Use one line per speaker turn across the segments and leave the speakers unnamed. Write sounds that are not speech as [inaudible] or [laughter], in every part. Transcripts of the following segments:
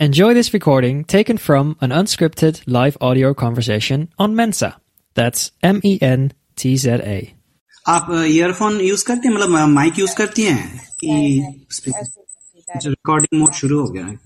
Enjoy this recording taken from an unscripted live audio conversation on Mensa. That's M E N T Z A.
आप earphone use करती हैं मतलब mic use करती हैं कि recording mode शुरू हो गया है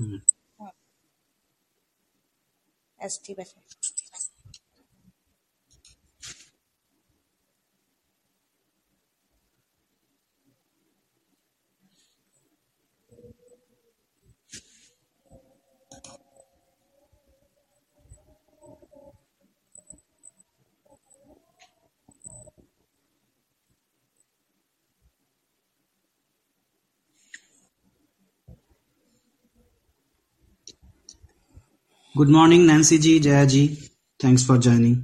बस
good morning Nancy ji Jaya ji thanks for joining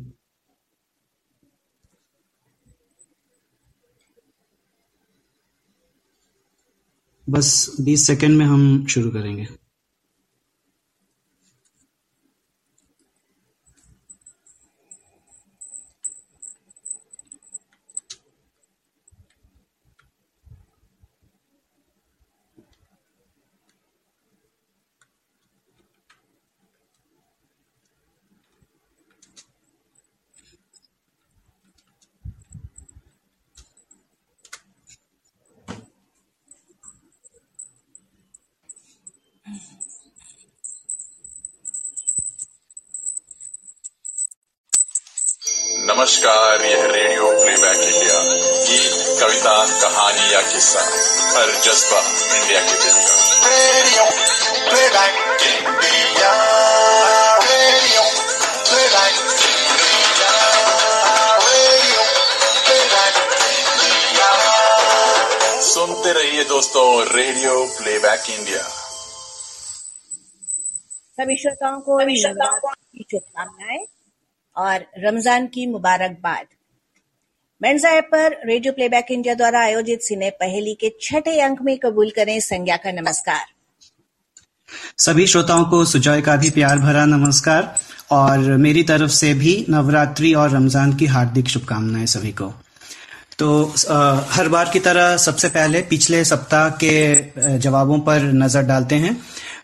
बस 20 सेकंड में हम शुरू करेंगे।
नमस्कार यह रेडियो प्लेबैक इंडिया गीत कविता कहानी या किस्सा हर जज्बा इंडिया के दिल का। Radio playback India radio playback सुनते रहिए दोस्तों रेडियो प्लेबैक इंडिया
सभी श्रोताओं की शुभकामनाएँ। और रमज़ान की मुबारकबाद। मेन्जा ऐप पर रेडियो प्लेबैक इंडिया द्वारा आयोजित सिने पहेली के छठे अंक में कबूल करें संज्ञा का नमस्कार।
सभी श्रोताओं को सुजॉय का भी प्यार भरा नमस्कार और मेरी तरफ़ से भी नवरात्रि और रमज़ान की हार्दिक शुभकामनाएँ सभी को। तो अ, हर बार की तरह सबसे पहले पिछले सप्ताह के जवाबों पर नज़र डालते हैं।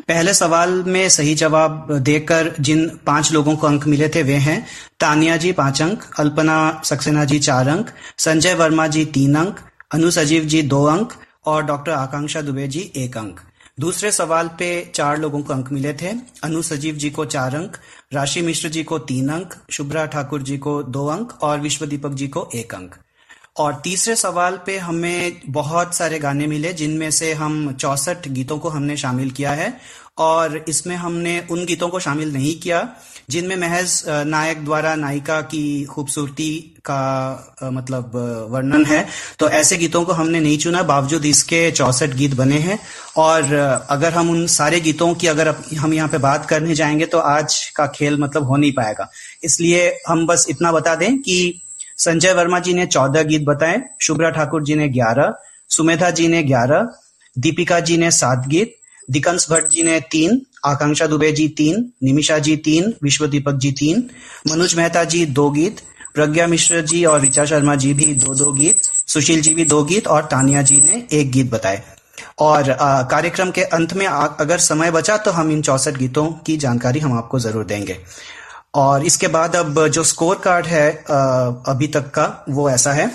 पहले सवाल में सही जवाब देकर जिन पाँच लोगों को अंक मिले थे, वे हैं तानिया जी पाँच अंक, अल्पना सक्सेना जी चार अंक, संजय वर्मा जी तीन अंक, अनु सजीव जी दो अंक और डॉक्टर आकांक्षा दुबे जी एक अंक। दूसरे सवाल पे चार लोगों को अंक मिले थे, अनु सजीव जी को चार अंक, राशि मिश्र जी को तीन अंक, शुभ्रा ठाकुर जी को दो अंक और विश्व दीपक जी को एक अंक। और तीसरे सवाल पे हमें बहुत सारे गाने मिले, जिनमें से हम चौसठ गीतों को हमने शामिल किया है और इसमें हमने उन गीतों को शामिल नहीं किया, जिनमें महज नायक द्वारा नायिका की खूबसूरती का मतलब वर्णन है। तो ऐसे गीतों को हमने नहीं चुना, बावजूद इसके चौसठ गीत बने हैं। और अगर हम उन सारे गीतों की अगर हम यहाँ पे बात करने जाएँगे तो आज का खेल मतलब हो नहीं पाएगा। इसलिए हम बस इतना बता दें कि संजय वर्मा जी ने चौदह गीत बताए, शुभ्रा ठाकुर जी ने ग्यारह, सुमेधा जी ने ग्यारह, दीपिका जी ने सात गीत दिकंस भट्ट जी ने तीन, आकांक्षा दुबे जी तीन, निमिषा जी तीन, विश्व दीपक जी तीन, मनोज मेहता जी दो गीत, प्रज्ञा मिश्र जी और ऋचा शर्मा जी भी दो दो गीत, सुशील जी भी दो गीत और तानिया जी ने एक गीत बताए। और कार्यक्रम के अंत में अगर समय बचा तो हम इन चौसठ गीतों की जानकारी हम आपको ज़रूर देंगे। और इसके बाद अब जो स्कोर कार्ड है अभी तक का, वो ऐसा है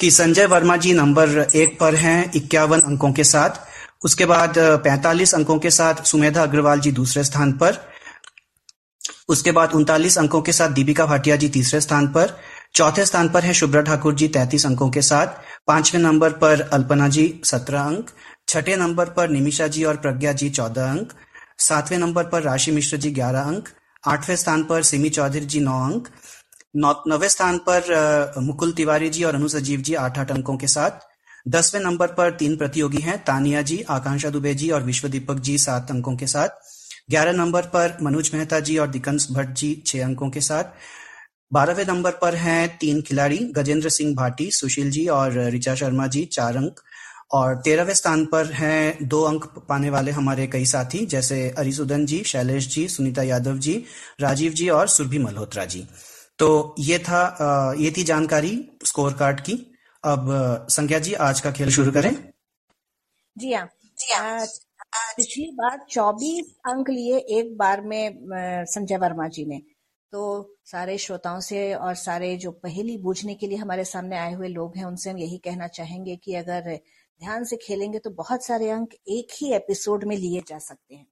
कि संजय वर्मा जी नंबर एक पर हैं इक्यावन अंकों के साथ। उसके बाद पैंतालीस अंकों के साथ सुमेधा अग्रवाल जी दूसरे स्थान पर। उसके बाद उनतालीस अंकों के साथ दीपिका भाटिया जी तीसरे स्थान पर। चौथे स्थान पर है शुभ्रा ठाकुर जी तैतीस अंकों के साथ। पाँचवें नंबर पर अल्पना जी सत्रह अंक। छठे नंबर पर निमिषा जी और प्रज्ञा जी चौदह अंक। सातवें नंबर पर राशि मिश्र जी ग्यारह अंक। आठवें स्थान पर सिमी चौधरी जी नौ अंक नौवें स्थान पर मुकुल तिवारी जी और अनु सजीव जी आठ आठ अंकों के साथ। दसवें नंबर पर तीन प्रतियोगी हैं, तानिया जी, आकांक्षा दुबे जी और विश्व दीपक जी सात अंकों के साथ। ग्यारह नंबर पर मनोज मेहता जी और दिकंस भट्ट जी छह अंकों के साथ। बारहवें नंबर पर हैं तीन खिलाड़ी, गजेंद्र सिंह भाटी, सुशील जी और ऋचा शर्मा जी चार अंक। और तेरहवें स्थान पर हैं दो अंक पाने वाले हमारे कई साथी जैसे अरिसुदन जी शैलेश जी सुनीता यादव जी राजीव जी और सुरभि मल्होत्रा जी। तो ये था ये थी जानकारी स्कोर कार्ड की। अब संज्ञा जी आज का खेल शुरू करें।
जी हाँ। आज पिछली बार 24 अंक लिए एक बार में संजय वर्मा जी ने। तो सारे श्रोताओं से और सारे जो पहली बूझने के लिए हमारे सामने आए हुए लोग हैं उनसे हम यही कहना चाहेंगे कि अगर ध्यान से खेलेंगे तो बहुत सारे अंक एक ही एपिसोड में लिए जा सकते हैं।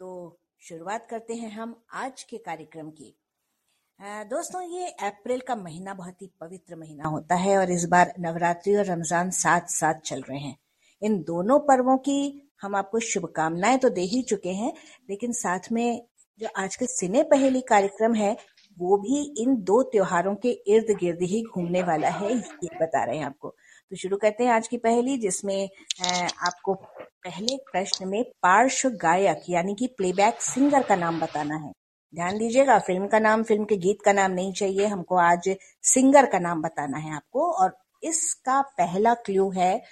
तो शुरुआत करते हैं हम आज के कार्यक्रम की। दोस्तों, ये अप्रैल का महीना बहुत ही पवित्र महीना होता है और इस बार नवरात्रि और रमज़ान साथ साथ चल रहे हैं। इन दोनों पर्वों की हम आपको शुभकामनाएँ तो दे ही चुके हैं, लेकिन साथ में जो आज के सिने पहेली कार्यक्रम है, वो भी इन दो त्योहारों के इर्द गिर्द ही घूमने वाला है, ये बता रहे हैं आपको। तो शुरू करते हैं आज की पहली, जिसमें आपको पहले प्रश्न में पार्श्व गायक, यानी कि प्लेबैक सिंगर का नाम बताना है। ध्यान दीजिएगा, फ़िल्म का नाम, फ़िल्म के गीत का नाम नहीं चाहिए, हमको आज सिंगर का नाम बताना है आपको। और इसका पहला क्लू है,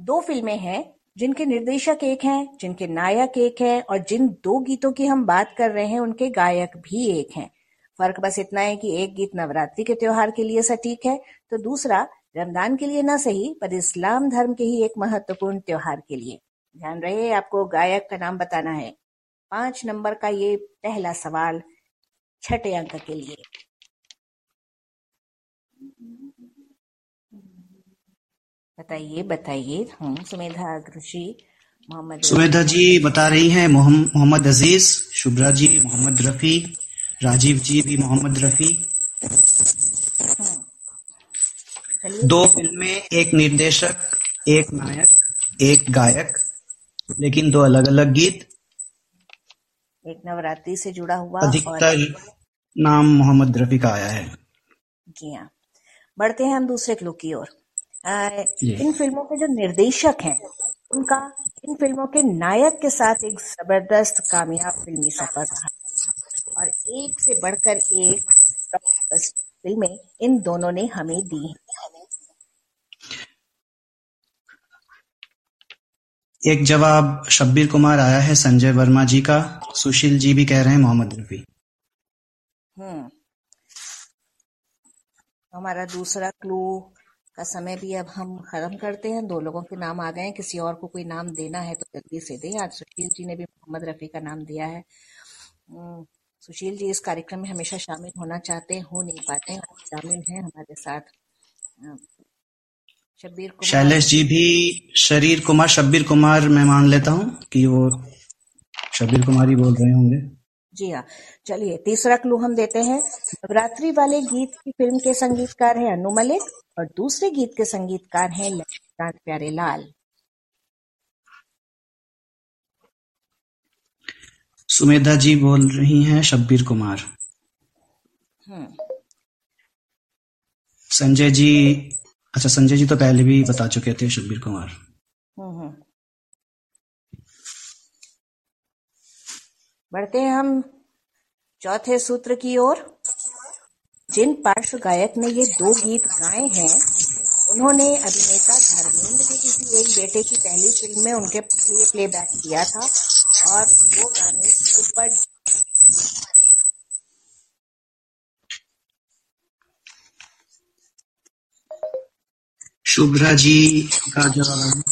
दो फ़िल्में हैं, जिनके निर्देशक एक हैं, जिनके नायक एक हैं, और जिन दो गीतों की हम बात कर रहे हैं, उनके गायक भी एक हैं। फ़र्क बस इतना है कि एक गीत नवरात्रि के त्योहार के लिए सटीक है। तो दूसरा रमदान के लिए ना सही पर इस्लाम धर्म के ही एक महत्वपूर्ण त्योहार के लिए। ध्यान रहे आपको गायक का नाम बताना है। पाँच नंबर का ये पहला सवाल छठे अंक के लिए। बताइए बताइए। हम सुमेधा ऋषि
मोहम्मद सुमेधा जी बता रही हैं मोहम्मद अज़ीज़ शुभ्रा जी मोहम्मद रफी राजीव जी भी मोहम्मद रफी। दो फ़िल्में एक निर्देशक एक नायक एक गायक लेकिन दो अलग अलग गीत।
एक नवरात्रि से जुड़ा हुआ
अधिकतर नाम मोहम्मद रफी का आया है।
जी हाँ। बढ़ते हैं हम दूसरे क्लू की ओर। इन फ़िल्मों के जो निर्देशक हैं उनका इन फ़िल्मों के नायक के साथ एक ज़बरदस्त कामयाब फिल्मी सफ़र रहा। और एक से बढ़कर एक फ़िल्में इन दोनों ने हमें दी
एक जवाब शब्बीर कुमार आया है संजय वर्मा जी का। सुशील जी भी कह रहे हैं मोहम्मद रफी।
हम्म। हमारा दूसरा क्लू का समय भी अब हम खत्म करते हैं। दो लोगों के नाम आ गए हैं। किसी और को कोई नाम देना है तो जल्दी से दे। आज सुशील जी ने भी मोहम्मद रफ़ी का नाम दिया है। हम्म, सुशील जी इस कार्यक्रम में हमेशा शामिल होना चाहते हैं हो नहीं पाते हैं शामिल हैं हमारे साथ।
शब्बीर कुमार। शैलेश जी भी शरीर कुमार शब्बीर कुमार मैं मान लेता हूँ कि वो शब्बीर कुमार ही बोल रहे होंगे।
जी हाँ चलिए तीसरा क्लू हम देते हैं। नवरात्रि वाले गीत की फ़िल्म के संगीतकार हैं अनु मलिक और दूसरे गीत के संगीतकार हैं लक्ष्मीकांत प्यारे लाल
सुमेधा जी बोल रही हैं शब्बीर कुमार। हम्म। संजय जी अच्छा संजय जी तो पहले भी बता चुके थे शब्बीर कुमार हम्म, हम्म।
बढ़ते हैं हम चौथे सूत्र की ओर जिन पार्श्व गायक ने ये दो गीत गाए हैं उन्होंने अभिनेता धर्मेंद्र के किसी एक बेटे की पहली फ़िल्म में उनके लिए प्लेबैक किया था और वो गाने सुपर
शुभ्रा जी का जवाब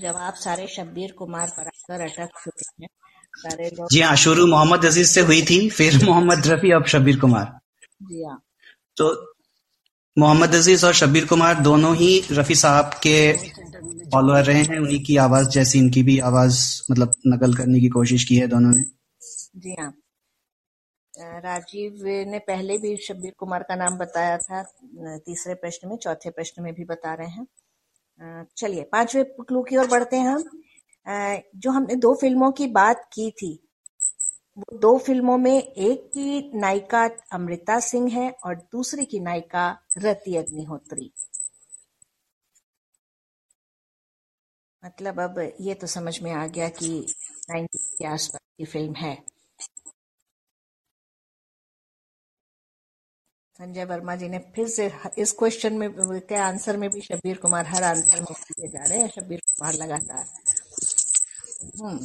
जवाब सारे शब्बीर कुमार पर आकर अटक चुके हैं
सारे लोग जी हाँ शुरू मोहम्मद अज़ीज़ से हुई थी फिर [laughs] मोहम्मद रफी अब शबीर कुमार।
जी हाँ।
तो मोहम्मद अज़ीज़ और शब्बीर कुमार दोनों ही रफी साहब के फॉलोअर रहे हैं उन्हीं की आवाज़ जैसी इनकी भी आवाज़ मतलब नकल करने की कोशिश की है दोनों ने।
जी हाँ। राजीव ने पहले भी शब्बीर कुमार का नाम बताया था तीसरे प्रश्न में, चौथे प्रश्न में भी बता रहे हैं। चलिए, पांचवे क्लू की ओर बढ़ते हैं हम। जो हमने दो फ़िल्मों की बात की थी, वो दो फ़िल्मों में एक की नायिका अमृता सिंह है और दूसरी की नायिका रति अग्निहोत्री। मतलब अब ये तो समझ में आ गया कि नाइन्टी के आसपास की फ़िल्म है। संजय वर्मा जी ने फिर से इस क्वेश्चन में, के आंसर में भी शब्बीर कुमार हर आंसर में दिए जा रहे हैं। शब्बीर कुमार लगातार। हम्म।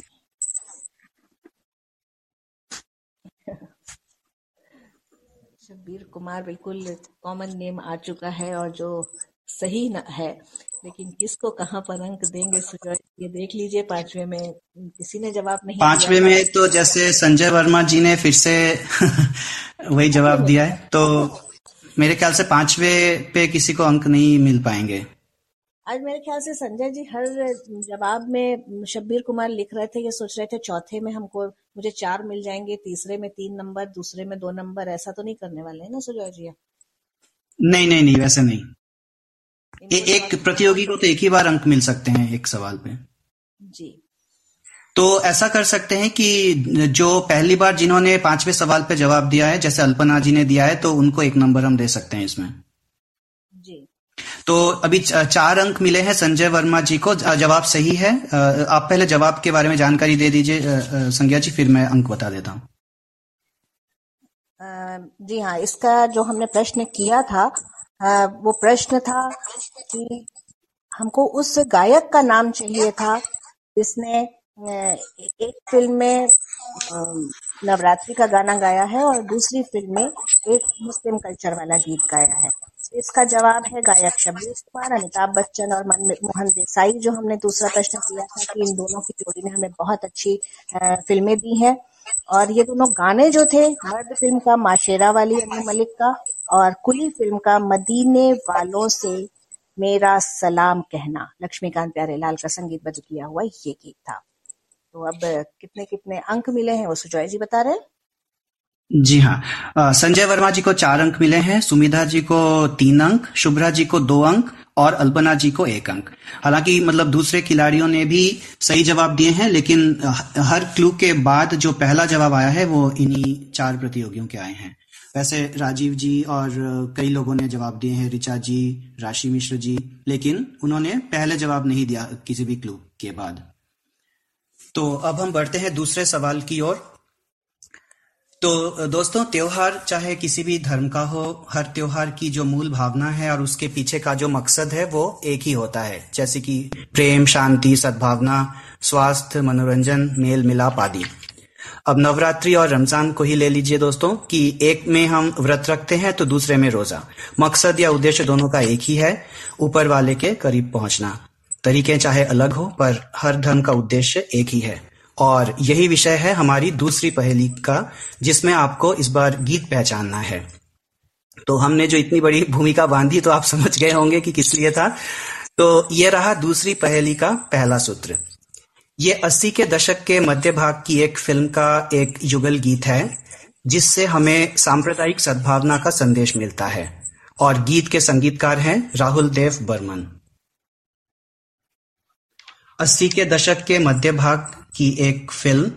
शब्बीर कुमार बिल्कुल कॉमन नेम आ चुका है और जो सही न है, लेकिन किसको कहाँ पर अंक देंगे ये देख लीजिए, पांचवे में किसी ने जवाब नहीं
पांचवे में तो जैसे संजय वर्मा जी ने फिर से [laughs] वही जवाब दिया है। तो मेरे ख्याल से पांचवे पे किसी को अंक नहीं मिल पाएँगे।
आज मेरे ख्याल से संजय जी हर जवाब में शब्बीर कुमार लिख रहे थे ये सोच रहे थे चौथे में हमको मुझे चार मिल जाएँगे तीसरे में तीन नंबर दूसरे में दो नंबर ऐसा तो नहीं करने वाले हैं ना सुजय जी?
नहीं नहीं नहीं वैसे नहीं। ए, एक प्रतियोगी को तो एक ही बार अंक मिल सकते हैं एक सवाल पे।
जी।
तो ऐसा कर सकते हैं कि जो पहली बार जिन्होंने पाँचवें सवाल पे जवाब दिया है जैसे अल्पना जी ने दिया है तो उनको एक नंबर हम दे सकते हैं इसमें।
जी।
तो अभी चार अंक मिले हैं संजय वर्मा जी को जवाब सही है। आप पहले जवाब के बारे में जानकारी दे दीजिए संज्ञा जी फिर मैं अंक बता देता हूँ।
जी हाँ इसका जो हमने प्रश्न किया था वो प्रश्न था कि हमको उस गायक का नाम चाहिए था जिसने एक फ़िल्म में नवरात्रि का गाना गाया है और दूसरी फ़िल्म में एक मुस्लिम कल्चर वाला गीत गाया है। इसका जवाब है गायक शब्बीर कुमार, अमिताभ बच्चन और मनमोहन देसाई, जो हमने दूसरा प्रश्न किया था कि इन दोनों की जोड़ी ने हमें बहुत अच्छी फ़िल्में दी हैं। और ये दोनों गाने जो थे, मर्द फ़िल्म का माशेरा वाली अनु मलिक का और कुली फ़िल्म का मदीने वालों से मेरा सलाम कहना। लक्ष्मीकांत प्यारेलाल का संगीत बज किया हुआ ये गीत था। तो अब कितने कितने अंक मिले हैं वो सुजॉय जी बता रहे हैं?
जी हाँ। संजय वर्मा जी को चार अंक मिले हैं, सुमिधा जी को तीन अंक, शुभ्रा जी को दो अंक और अल्पना जी को एक अंक। हालाँकि मतलब दूसरे खिलाड़ियों ने भी सही जवाब दिए हैं, लेकिन हर क्लू के बाद जो पहला जवाब आया है, वो इन्हीं चार प्रतियोगियों के आए हैं। वैसे राजीव जी और कई लोगों ने जवाब दिए हैं ऋचा जी, राशि मिश्र जी, लेकिन उन्होंने पहले जवाब नहीं दिया किसी भी क्लू के बाद। तो अब हम बढ़ते हैं दूसरे सवाल की ओर। तो दोस्तों, त्योहार, चाहे किसी भी धर्म का हो, हर त्योहार की जो मूल भावना है और उसके पीछे का जो मकसद है, वो एक ही होता है। जैसे कि प्रेम, शांति, सद्भावना, स्वास्थ्य, मनोरंजन मेल मिलाप आदि। अब नवरात्रि और रमज़ान को ही ले लीजिए दोस्तों, कि एक में हम व्रत रखते हैं तो दूसरे में रोजा। मकसद या उद्देश्य दोनों का एक ही है, ऊपर वाले के करीब पहुँचना। तरीके चाहे अलग हो, पर हर धर्म का उद्देश्य एक ही है। और यही विषय है हमारी दूसरी पहेली का, जिसमें आपको इस बार गीत पहचानना है। तो हमने जो इतनी बड़ी भूमिका बांधी तो आप समझ गए होंगे कि किस लिए था। तो ये रहा दूसरी पहेली का पहला सूत्र। ये अस्सी के दशक के मध्य भाग की एक फ़िल्म का एक युगल गीत है, जिससे हमें सांप्रदायिक सद्भावना का संदेश मिलता है। और गीत के संगीतकार हैं राहुल देव बर्मन। अस्सी के दशक के मध्य भाग की एक फ़िल्म,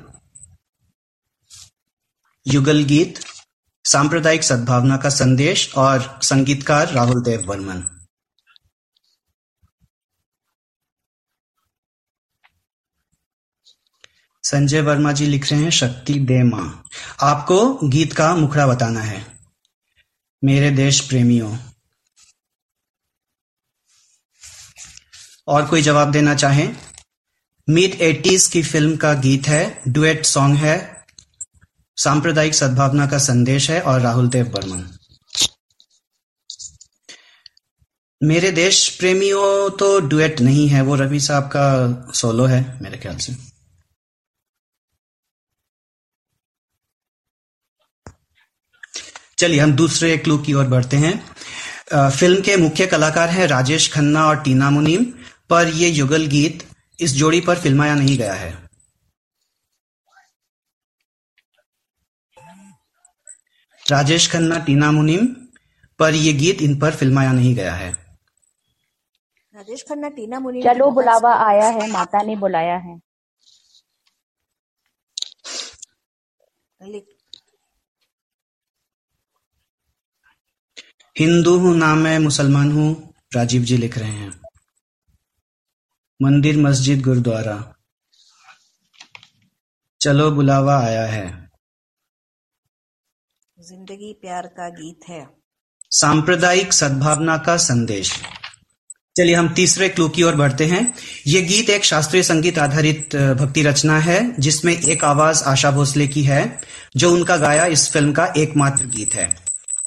युगल गीत, सांप्रदायिक सद्भावना का संदेश और संगीतकार राहुल देव बर्मन संजय वर्मा जी लिख रहे हैं, शक्ति दे माँ। आपको गीत का मुखड़ा बताना है। मेरे देश प्रेमियों। और कोई जवाब देना चाहें? मिड एटीज की फ़िल्म का गीत है, डुएट सॉन्ग है, सांप्रदायिक सद्भावना का संदेश है और राहुल देव बर्मन। मेरे देश प्रेमियों तो डुएट नहीं है, वो रवि साहब का सोलो है, मेरे ख्याल से। चलिए, हम दूसरे क्लू की ओर बढ़ते हैं। फ़िल्म के मुख्य कलाकार हैं राजेश खन्ना और टीना मुनीम, पर यह युगल गीत इस जोड़ी पर फिल्माया नहीं गया है। राजेश खन्ना टीना मुनीम पर यह गीत इन पर फिल्माया नहीं गया है।
राजेश खन्ना टीना मुनीम
चलो बुलावा आया है माता ने बुलाया है।
हिंदू हूँ ना मैं मुसलमान हूँ राजीव जी लिख रहे हैं। मंदिर मस्जिद गुरुद्वारा। चलो बुलावा आया है।
ज़िंदगी प्यार का गीत है।
सांप्रदायिक सद्भावना का संदेश। चलिए हम तीसरे क्लू की ओर बढ़ते हैं। ये गीत एक शास्त्रीय संगीत आधारित भक्ति रचना है जिसमें एक आवाज़ आशा भोसले की है जो उनका गाया इस फ़िल्म का एकमात्र गीत है।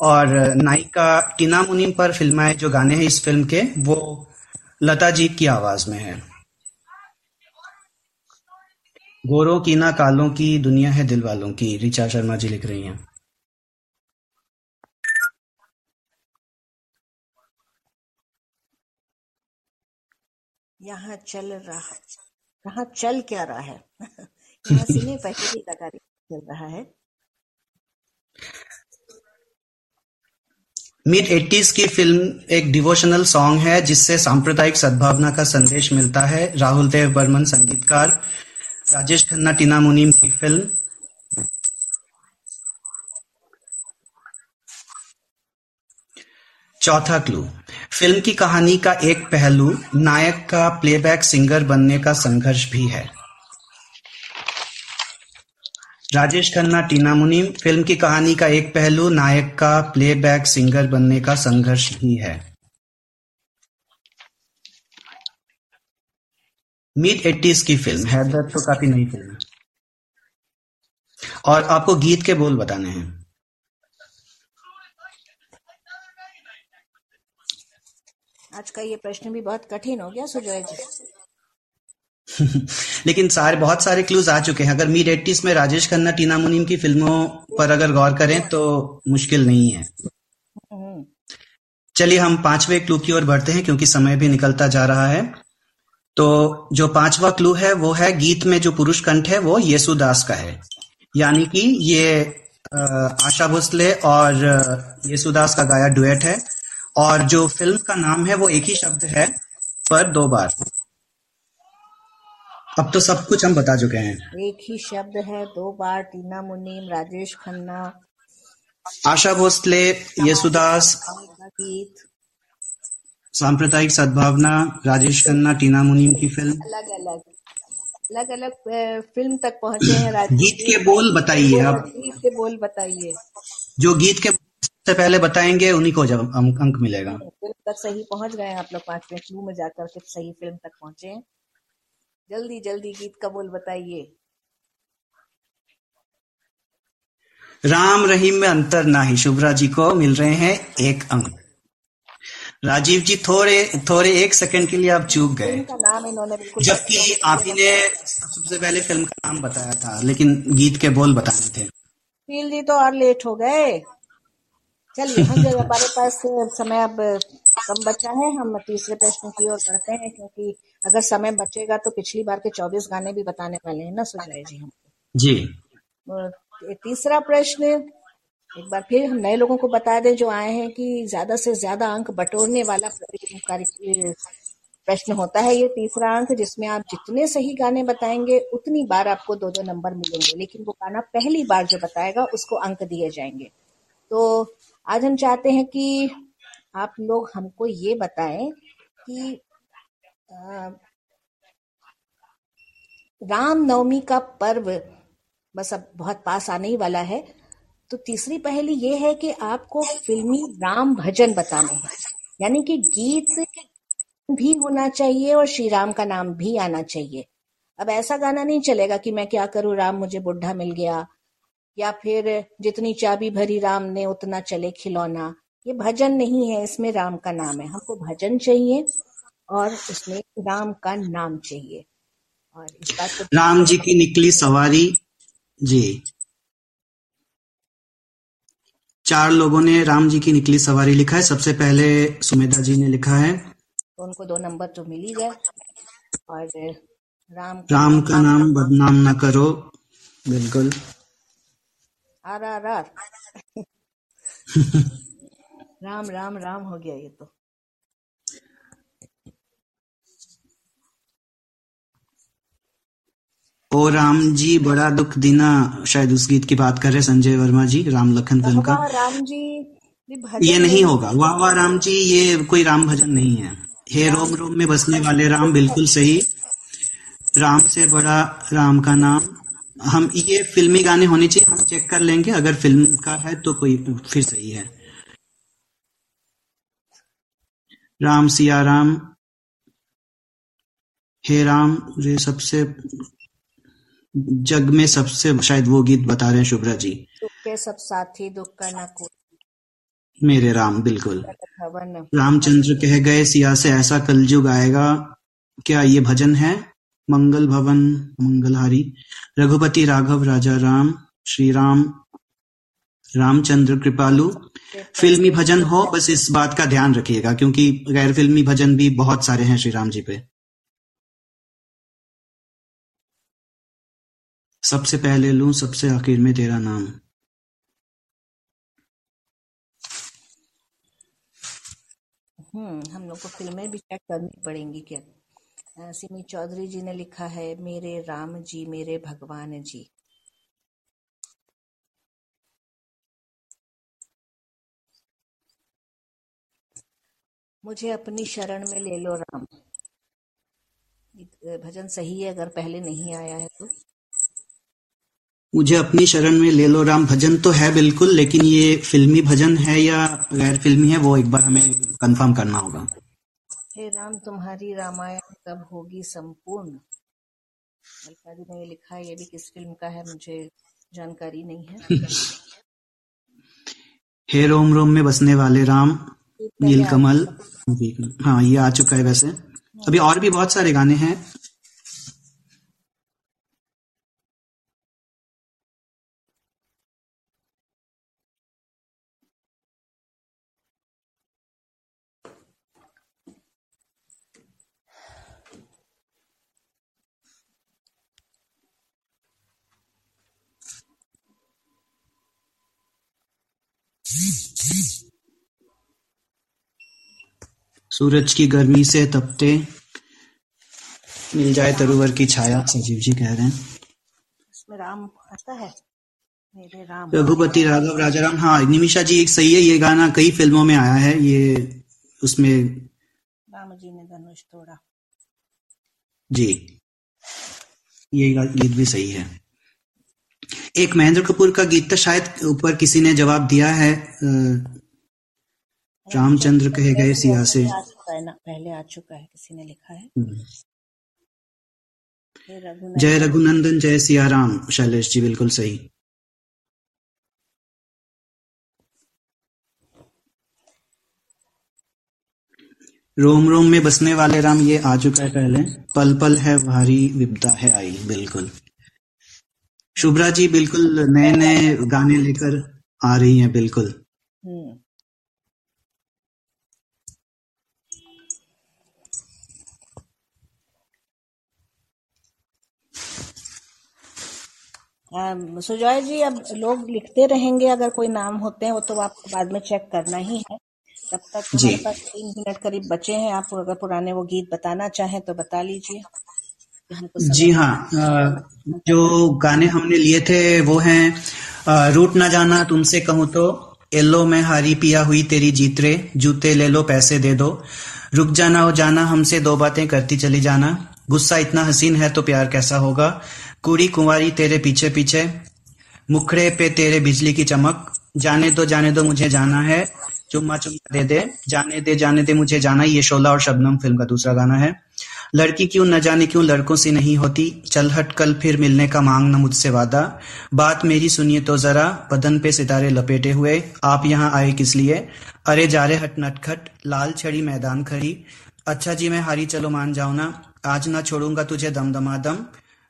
और नायिका टीना मुनीम पर फिल्माए जो गाने हैं इस फ़िल्म के वो लता जी की आवाज़ में है। गोरों की ना कालों की, दुनिया है दिल वालों की, रिचा शर्मा जी लिख रही हैं।
यहाँ चल रहा कहाँ चल क्या रहा है? [laughs] यहाँ सिने पहले कार्य चल रहा है।
मिड एटीज की फ़िल्म एक डिवोशनल सॉन्ग है, जिससे सांप्रदायिक सद्भावना का संदेश मिलता है। राहुल देव बर्मन संगीतकार, राजेश खन्ना, टीना मुनीम की फ़िल्म। चौथा क्लू। फ़िल्म की कहानी का एक पहलू, नायक का प्लेबैक सिंगर बनने का संघर्ष भी है। राजेश खन्ना, टीना मुनीम, फ़िल्म की कहानी का एक पहलू, नायक का प्लेबैक सिंगर बनने का संघर्ष ही है। मिड एट्टीज की फ़िल्म हैदर तो काफ़ी नई फ़िल्म है। और आपको गीत के बोल बताने हैं।
आज का ये प्रश्न भी बहुत कठिन हो गया, सुजय जी।
लेकिन सारे बहुत सारे क्लूज आ चुके हैं। अगर मीड एट्टीज में राजेश खन्ना टीना मुनीम की फ़िल्मों पर अगर गौर करें तो मुश्किल नहीं है।
हम्म,
चलिए हम पांचवे क्लू की ओर बढ़ते हैं क्योंकि समय भी निकलता जा रहा है। तो जो पांचवा क्लू है वो है गीत में जो पुरुष कंठ है वो येसुदास का है। यानी कि ये आशा भोसले और येसुदास का गाया डुएट है। और जो फ़िल्म का नाम है वो एक ही शब्द है पर दो बार। अब तो सब कुछ हम बता चुके हैं।
एक ही शब्द है दो बार टीना मुनीम राजेश खन्ना।
आशा भोसले
गीत।
सांप्रदायिक सद्भावना राजेश खन्ना टीना मुनीम की फ़िल्म।
अलग अलग अलग अलग फ़िल्म तक पहुँचे हैं
गीत के बोल बताइए आप।
गीत के बोल बताइए।
जो गीत के से पहले बताएँगे उन्हीं को जब अंक अंक मिलेगा।
फ़िल्म तक सही पहुँच गए हैं आप लोग पाँचवें क्लू में जाकर के सही फ़िल्म तक पहुँचे हैं। जल्दी जल्दी गीत का बोल बताइए।
राम रहीम में अंतर ना ही शुभ्रा जी को मिल रहे हैं एक अंक। राजीव जी थोड़े थोड़े एक सेकंड के लिए आप चूक गए। जबकि आप ही ने सबसे पहले फ़िल्म का नाम बताया था लेकिन गीत के बोल बताने थे।
फील जी तो और लेट हो गए। चलिए हम जब हमारे पास समय अब कम बचा है हम तीसरे प्रश्न की ओर बढ़ते हैं क्योंकि अगर समय बचेगा तो पिछली बार के चौबीस गाने भी बताने वाले हैं ना सुजय जी हम
जी।
तीसरा प्रश्न एक बार फिर हम नए लोगों को बता दें जो आए हैं कि ज़्यादा से ज़्यादा अंक बटोरने वाला प्रश्न होता है ये तीसरा अंक जिसमें आप जितने सही गाने बताएँगे उतनी बार आपको दो दो नंबर मिलेंगे लेकिन वो गाना पहली बार जो बताएगा उसको अंक दिए जाएँगे। तो आज हम चाहते हैं कि आप लोग हमको ये बताएँ कि अ, राम नवमी का पर्व बस अब बहुत पास आने ही वाला है। तो तीसरी पहली ये है कि आपको फिल्मी राम भजन बताने हैं। यानी कि गीत भी होना चाहिए और श्री राम का नाम भी आना चाहिए। अब ऐसा गाना नहीं चलेगा कि मैं क्या करूँ राम मुझे बुढ़ा मिल गया। या फिर जितनी चाबी भरी राम ने उतना चले खिलौना। ये भजन नहीं है इसमें राम का नाम है। हमको भजन चाहिए और उसमें राम का नाम चाहिए। और इस बात को
राम जी की निकली सवारी जी। चार लोगों ने राम जी की निकली सवारी लिखा है। सबसे पहले सुमेधा जी ने लिखा है।
तो उनको दो नंबर तो मिल ही। गए और राम
राम का नाम बदनाम ना करो। बिल्कुल।
R R R. [laughs] Ram Ram Ram हो गया ये तो।
ओ राम जी बड़ा दुख दीना। शायद उस गीत की बात कर रहे संजय वर्मा जी राम लखन फ़िल्म का।
राम जी ये
नहीं होगा। वाह वाह राम जी ये कोई राम भजन नहीं है। हे रोम रोम में बसने वाले राम बिल्कुल सही। राम से बड़ा राम का नाम। हम ये फिल्मी गाने होने चाहिए हम चेक कर लेंगे। अगर फ़िल्म का है तो कोई फिर सही है। राम सिया राम हे राम ये सबसे जग में सबसे शायद वो गीत बता रहे हैं शुभ्रा जी।
के सब साथी दुख का न कोई।
मेरे राम बिल्कुल। रामचंद्र कह गए सिया से ऐसा कलयुग आएगा क्या ये भजन है? मंगल भवन मंगलहारी। रघुपति राघव राजा राम श्री राम रामचंद्र कृपालु। फिल्मी भजन हो बस इस बात का ध्यान रखिएगा क्योंकि गैर फिल्मी भजन भी बहुत सारे हैं श्री राम जी पे। सबसे पहले लूँ, सबसे आखिर में तेरा नाम।
हम्म हम लोग को फ़िल्में भी चेक करनी पड़ेंगी क्या? सिमी चौधरी जी ने लिखा है, मेरे राम जी, मेरे भगवान जी। मुझे अपनी शरण में ले लो राम। भजन सही है, अगर पहले नहीं आया है तो।
मुझे अपनी शरण में ले लो राम भजन तो है बिल्कुल लेकिन ये फिल्मी भजन है या गैर फिल्मी है वो एक बार हमें कंफर्म करना होगा।
हे राम तुम्हारी रामायण कब होगी संपूर्ण? जी ने ये लिखा है ये भी किस फ़िल्म का है मुझे जानकारी नहीं है। [laughs]
हे रोम रोम में बसने वाले राम नीलकमल हाँ ये आ चुका है वैसे। अभी और भी बहुत सारे गाने हैं सूरज की गर्मी से तपते मिल जाए तरुवर की छाया सजीव जी कह रहे हैं।
इसमें राम आता है?
रघुपति राघव राजा राम हाँ निमिषा जी एक सही है ये गाना कई फ़िल्मों में आया है ये उसमें
राम जी ने धनुष तोड़ा।
जी ये गीत भी सही है। एक महेंद्र कपूर का गीत था शायद ऊपर किसी ने जवाब दिया है रामचंद्र कहे गए सिया से
पहले आ चुका है किसी ने लिखा है।
जय रघुनंदन जय सिया राम शैलेश जी बिल्कुल सही। रोम रोम में बसने वाले राम ये आ चुका है पहले। पल पल है भारी विपदा है आई बिल्कुल। शुभ्रा जी बिल्कुल नए नए गाने लेकर आ रही हैं बिल्कुल।
सुजॉय जी अब लोग लिखते रहेंगे अगर कोई नाम होते हैं वो तो आपको बाद में चेक करना ही है। तब तक हमारे पास तीन मिनट करीब बचे हैं। आप अगर पुराने वो गीत बताना चाहें तो बता लीजिए।
जी हाँ जो गाने हमने लिए थे वो हैं रूट ना जाना तुमसे कहूँ तो एलो मैं हारी पिया हुई तेरी जीत रे जूते ले लो पैसे दे दो। रुक जाना हो जाना हमसे दो बातें करती चली जाना। गुस्सा इतना हसीन है तो प्यार कैसा होगा? कुड़ी कुंवारी तेरे पीछे पीछे, मुखड़े पे तेरे बिजली की चमक। जाने दो जाने दो, मुझे जाना है। चुम्मा चुम्मा दे दे, जाने दे जाने दे, मुझे जाना ये शोला और शबनम फ़िल्म का दूसरा गाना है। लड़की क्यों न जाने, क्यों लड़कों से नहीं होती? चल हट, कल फिर मिलने का मांगना मुझसे वादा। बात मेरी सुनिए तो जरा, बदन पे सितारे लपेटे हुए। आप यहाँ आए किस लिए? अरे जा रे हट नटखट, लाल छड़ी मैदान खड़ी। अच्छा जी, मैं हारी, चलो मान जाओ ना। आज ना छोड़ूँगा तुझे दम दमादम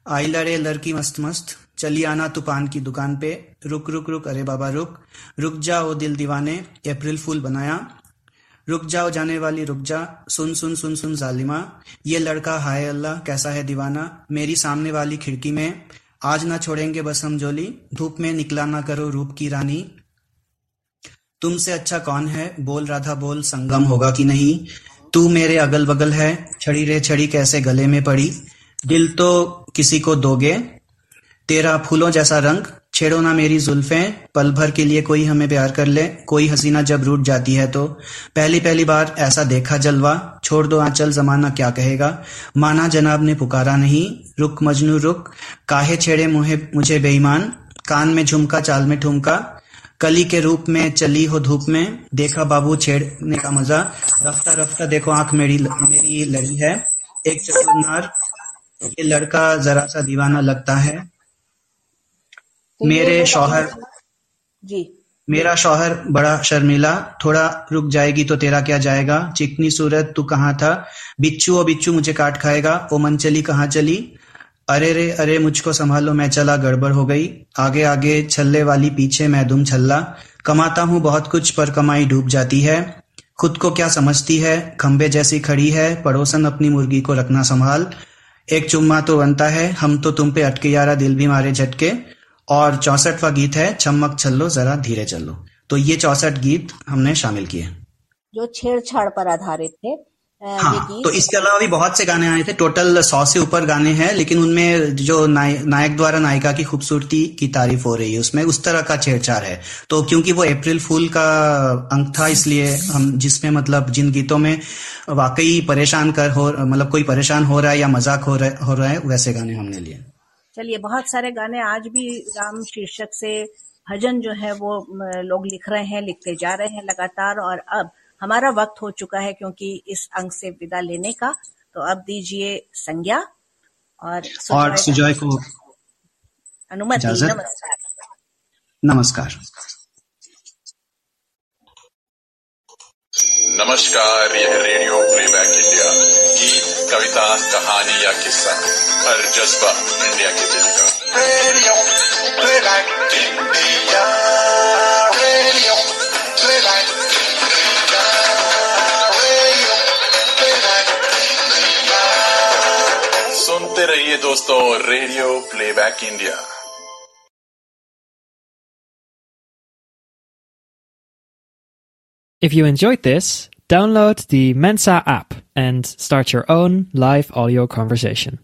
आई लड़े लड़की मस्त मस्त। चली आना तू पान की दुकान पे। रुक रुक रुक, अरे बाबा, रुक। रुक जा ओ दिल दीवाने, अप्रैल फूल बनाया। रुक जाओ जाने वाली, रुक जा। सुन सुन सुन सुन, जालिमा। ये लड़का, हाय अल्लाह, कैसा है दीवाना? मेरी सामने वाली खिड़की में। आज ना छोड़ेंगे बस हम जोली। धूप में निकला ना करो रूप की रानी। तुमसे अच्छा कौन है? बोल राधा, बोल। संगम होगा कि नहीं? तू मेरे अगल बगल है, छड़ी रे छड़ी कैसे गले में पड़ी? दिल तो किसी को दोगे? तेरा फूलों जैसा रंग, छेड़ो ना मेरी जुल्फे, पल भर के लिए कोई हमें प्यार कर ले, कोई हसीना जब रूठ जाती है तो। पहली पहली बार ऐसा देखा जलवा, छोड़ दो आंचल, जमाना क्या कहेगा? माना जनाब ने पुकारा नहीं, रुक मजनू, रुक। काहे छेड़े मुहे, मुझे बेईमान? कान में झुमका, चाल में ठुमका। कली के रूप में चली हो धूप में देखा बाबू छेड़ने का मज़ा। रफ्ता रफ्ता देखो आँख मेरी मेरी लड़ी है। एक चतुरनार ये लड़का जरा सा दीवाना लगता है।
तो
मेरे शौहर
जी।
मेरा शौहर बड़ा शर्मिला थोड़ा रुक जाएगी तो तेरा क्या जाएगा? चिकनी सूरत तू कहाँ था? बिच्छू ओ बिच्छू मुझे काट खाएगा। ओ मन चली कहाँ चली? अरे रे, अरे मुझको संभालो, मैं चला, गड़बड़ हो गई। आगे आगे, छल्ले वाली पीछे, मैं दुम छल्ला। कमाता हूँ बहुत कुछ, पर कमाई डूब जाती है। खुद को क्या समझती है? खंबे जैसी खड़ी है, पड़ोसन अपनी मुर्गी को रखना संभाल। एक चुम्मा तो बनता है, हम तो तुम पे अटके, यारा दिल भी मारे झटके। और चौसठवा गीत है चमक चलो जरा धीरे चलो। तो ये चौसठ गीत हमने शामिल किए।
जो छेड़छाड़ पर आधारित थे
हाँ तो इसके अलावा भी बहुत से गाने आए थे। टोटल सौ से ऊपर गाने हैं लेकिन उनमें जो नाय, नायक द्वारा नायिका की खूबसूरती की तारीफ़ हो रही है उसमें उस तरह का छेड़छाड़ है। तो क्योंकि वो अप्रैल फूल का अंक था इसलिए हम जिसमें मतलब जिन गीतों में वाकई परेशान कर हो मतलब कोई परेशान हो रहा है या मज़ाक हो रहा हो रहा है वैसे गाने हमने लिए।
चलिए बहुत सारे गाने आज भी राम शीर्षक से भजन जो है वो लोग लिख रहे हैं लिखते जा रहे हैं लगातार और अब हमारा वक्त हो चुका है क्योंकि इस अंक से विदा लेने का। तो अब दीजिए संज्ञा और
और सुजय को
अनुमति नमस्कार।
नमस्कार।
नमस्कार यह रेडियो प्लेबैक इंडिया गीत कविता कहानी या किस्सा हर जज्बा इंडिया के दिल का। Radio playback India. सुनते रहिए दोस्तों radio playback India
If you enjoyed this, download the Mensa app and start your own live audio conversation.